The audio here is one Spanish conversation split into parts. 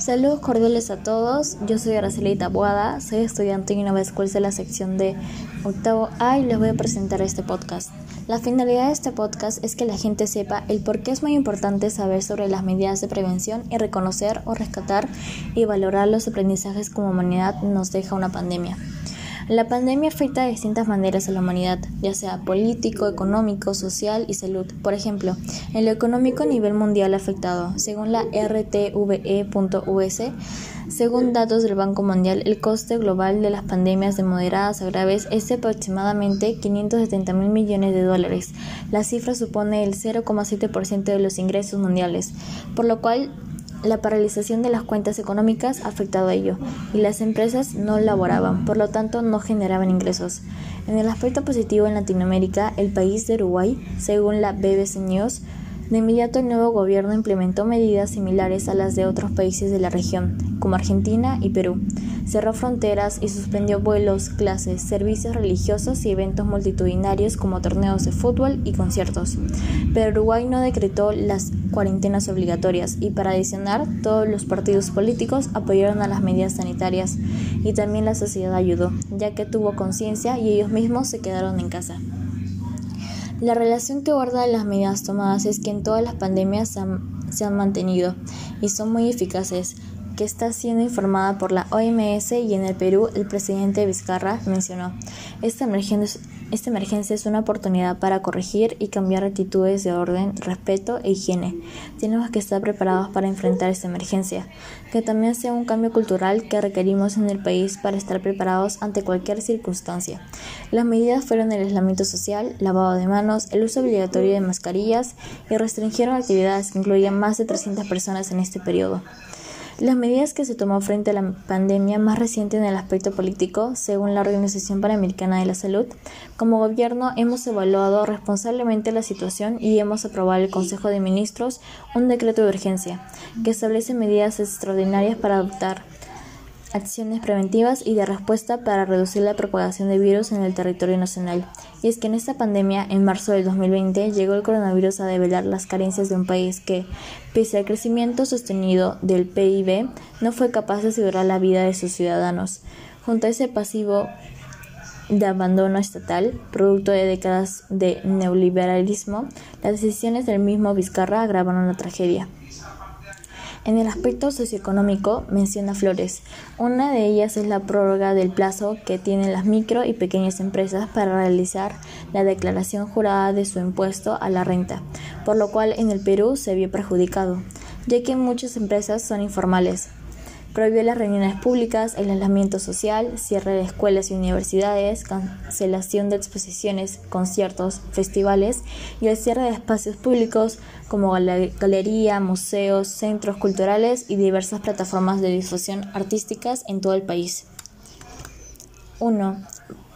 Saludos cordiales a todos, yo soy Araceli Tabuada, soy estudiante en Innova Schools de la sección de octavo A y les voy a presentar este podcast. La finalidad de este podcast es que la gente sepa el por qué es muy importante saber sobre las medidas de prevención y reconocer o rescatar y valorar los aprendizajes como humanidad nos deja una pandemia. La pandemia afecta de distintas maneras a la humanidad, ya sea político, económico, social y salud. Por ejemplo, en lo económico a nivel mundial afectado, según la RTVE.us, según datos del Banco Mundial, el coste global de las pandemias de moderadas a graves es de aproximadamente 570 mil millones de dólares. La cifra supone el 0,7% de los ingresos mundiales, por lo cual la paralización de las cuentas económicas afectado a ello y las empresas no laboraban, por lo tanto no generaban ingresos. En el aspecto positivo en Latinoamérica, el país de Uruguay, según la BBC News, de inmediato el nuevo gobierno implementó medidas similares a las de otros países de la región, como Argentina y Perú. Cerró fronteras y suspendió vuelos, clases, servicios religiosos y eventos multitudinarios como torneos de fútbol y conciertos. Pero Uruguay no decretó las cuarentenas obligatorias y para adicionar, todos los partidos políticos apoyaron a las medidas sanitarias y también la sociedad ayudó, ya que tuvo conciencia y ellos mismos se quedaron en casa. La relación que guarda las medidas tomadas es que en todas las pandemias se han, se han mantenido y son muy eficaces, que está siendo informada por la OMS y en el Perú el presidente Vizcarra mencionó, esta emergencia, esta emergencia es una oportunidad para corregir y cambiar actitudes de orden, respeto e higiene. Tenemos que estar preparados para enfrentar esta emergencia, que también sea un cambio cultural que requerimos en el país para estar preparados ante cualquier circunstancia. Las medidas fueron el aislamiento social, lavado de manos, el uso obligatorio de mascarillas y restringieron actividades que incluían más de 300 personas en este periodo. Las medidas que se tomó frente a la pandemia más reciente en el aspecto político, según la Organización Panamericana de la Salud, como gobierno hemos evaluado responsablemente la situación y hemos aprobado el Consejo de Ministros un decreto de urgencia que establece medidas extraordinarias para adoptar acciones preventivas y de respuesta para reducir la propagación de virus en el territorio nacional. Y es que en esta pandemia, en marzo del 2020, llegó el coronavirus a develar las carencias de un país que, pese al crecimiento sostenido del PIB, no fue capaz de asegurar la vida de sus ciudadanos. Junto a ese pasivo de abandono estatal, producto de décadas de neoliberalismo, las decisiones del mismo Vizcarra agravaron la tragedia. En el aspecto socioeconómico menciona Flores. Una de ellas es la prórroga del plazo que tienen las micro y pequeñas empresas para realizar la declaración jurada de su impuesto a la renta, por lo cual en el Perú se vio perjudicado, ya que muchas empresas son informales, prohibió las reuniones públicas, el aislamiento social, cierre de escuelas y universidades, cancelación de exposiciones, conciertos, festivales y el cierre de espacios públicos como galería, museos, centros culturales y diversas plataformas de difusión artísticas en todo el país. 1.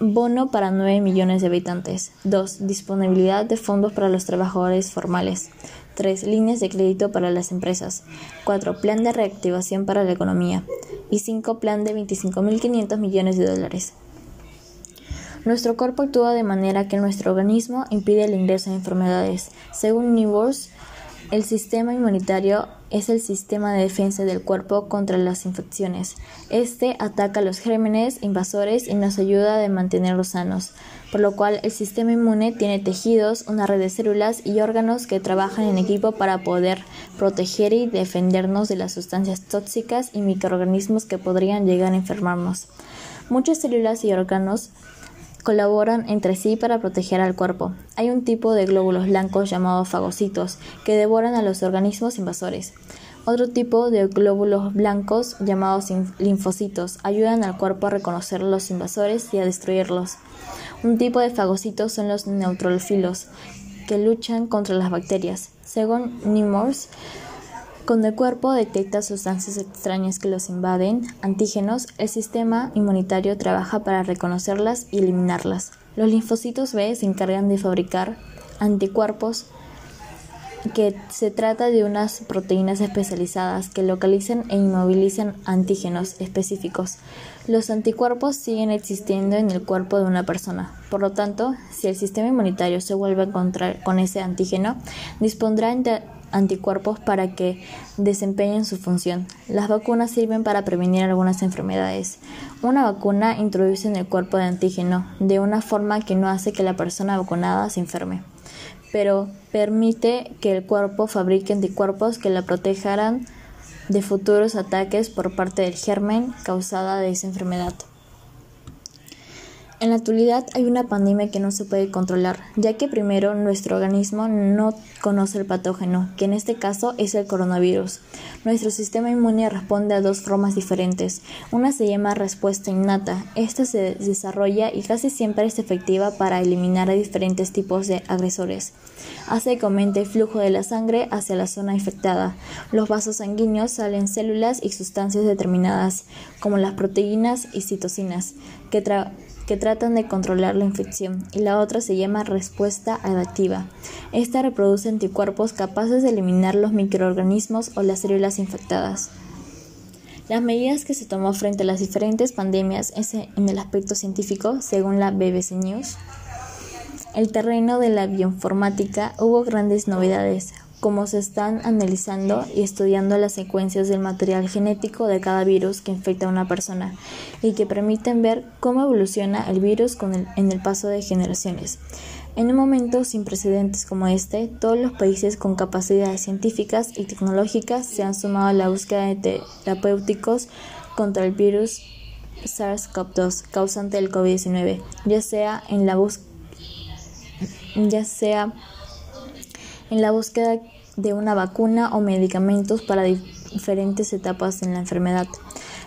Bono para 9 millones de habitantes. 2. Disponibilidad de fondos para los trabajadores formales. 3. Líneas de crédito para las empresas. 4. Plan de reactivación para la economía. Y 5. Plan de 25.500 millones de dólares. Nuestro cuerpo actúa de manera que nuestro organismo impide el ingreso de enfermedades. Según Newborns, el sistema inmunitario es el sistema de defensa del cuerpo contra las infecciones. Este ataca los gérmenes invasores y nos ayuda a mantenerlos sanos, por lo cual el sistema inmune tiene tejidos, una red de células y órganos que trabajan en equipo para poder proteger y defendernos de las sustancias tóxicas y microorganismos que podrían llegar a enfermarnos. Muchas células y órganos colaboran entre sí para proteger al cuerpo. Hay un tipo de glóbulos blancos llamados fagocitos que devoran a los organismos invasores. Otro tipo de glóbulos blancos llamados linfocitos ayudan al cuerpo a reconocer los invasores y a destruirlos. Un tipo de fagocitos son los neutrófilos que luchan contra las bacterias. Según Nemours, cuando el cuerpo detecta sustancias extrañas que los invaden, antígenos, el sistema inmunitario trabaja para reconocerlas y eliminarlas. Los linfocitos B se encargan de fabricar anticuerpos que se trata de unas proteínas especializadas que localizan e inmovilizan antígenos específicos. Los anticuerpos siguen existiendo en el cuerpo de una persona. Por lo tanto, si el sistema inmunitario se vuelve a encontrar con ese antígeno, dispondrá anticuerpos para que desempeñen su función. Las vacunas sirven para prevenir algunas enfermedades. Una vacuna introduce en el cuerpo de antígeno de una forma que no hace que la persona vacunada se enferme, pero permite que el cuerpo fabrique anticuerpos que la protegerán de futuros ataques por parte del germen causada de esa enfermedad. En la actualidad hay una pandemia que no se puede controlar, ya que primero nuestro organismo no conoce el patógeno, que en este caso es el coronavirus. Nuestro sistema inmune responde a dos formas diferentes. Una se llama respuesta innata. Esta se desarrolla y casi siempre es efectiva para eliminar a diferentes tipos de agresores. Hace que aumente el flujo de la sangre hacia la zona infectada. Los vasos sanguíneos salen células y sustancias determinadas, como las proteínas y citocinas, que que tratan de controlar la infección y la otra se llama respuesta adaptiva. Esta reproduce anticuerpos capaces de eliminar los microorganismos o las células infectadas. Las medidas que se tomó frente a las diferentes pandemias en el aspecto científico, según la BBC News, el terreno de la bioinformática hubo grandes novedades, como se están analizando y estudiando las secuencias del material genético de cada virus que infecta a una persona y que permiten ver cómo evoluciona el virus en el paso de generaciones. En un momento sin precedentes como este, todos los países con capacidades científicas y tecnológicas se han sumado a la búsqueda de terapéuticos contra el virus SARS-CoV-2 causante del COVID-19, ya sea en la búsqueda ya sea en la búsqueda de una vacuna o medicamentos para diferentes etapas en la enfermedad.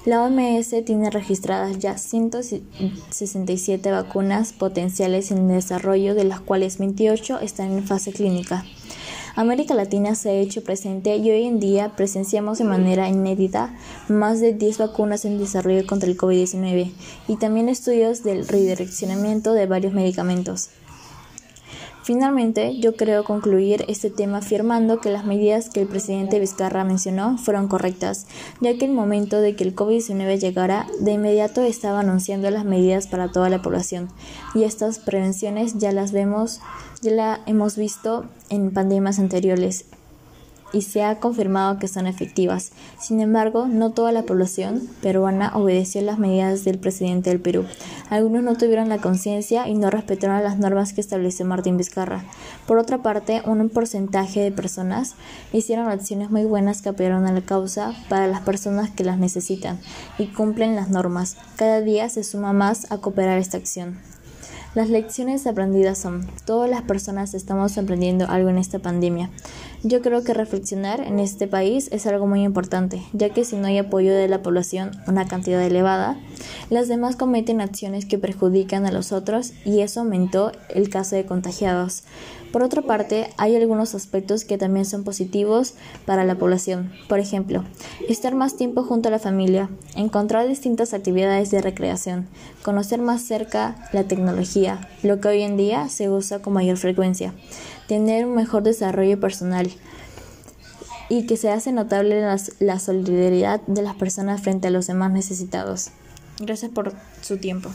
La OMS tiene registradas ya 167 vacunas potenciales en desarrollo, de las cuales 28 están en fase clínica. América Latina se ha hecho presente y hoy en día presenciamos de manera inédita más de 10 vacunas en desarrollo contra el COVID-19 y también estudios del redireccionamiento de varios medicamentos. Finalmente, yo creo concluir este tema afirmando que las medidas que el presidente Vizcarra mencionó fueron correctas, ya que el momento de que el COVID-19 llegara, de inmediato estaba anunciando las medidas para toda la población, y estas prevenciones ya las vemos, ya las hemos visto en pandemias anteriores y se ha confirmado que son efectivas. Sin embargo, no toda la población peruana obedeció las medidas del presidente del Perú. Algunos no tuvieron la conciencia y no respetaron las normas que estableció Martín Vizcarra. Por otra parte, un porcentaje de personas hicieron acciones muy buenas que apoyaron a la causa para las personas que las necesitan y cumplen las normas. Cada día se suma más a cooperar esta acción. Las lecciones aprendidas son, todas las personas estamos aprendiendo algo en esta pandemia. Yo creo que reflexionar en este país es algo muy importante, ya que si no hay apoyo de la población, una cantidad elevada, las demás cometen acciones que perjudican a los otros y eso aumentó el caso de contagiados. Por otra parte, hay algunos aspectos que también son positivos para la población. Por ejemplo, estar más tiempo junto a la familia, encontrar distintas actividades de recreación, conocer más cerca la tecnología, lo que hoy en día se usa con mayor frecuencia, tener un mejor desarrollo personal y que se hace notable la, solidaridad de las personas frente a los demás necesitados. Gracias por su tiempo.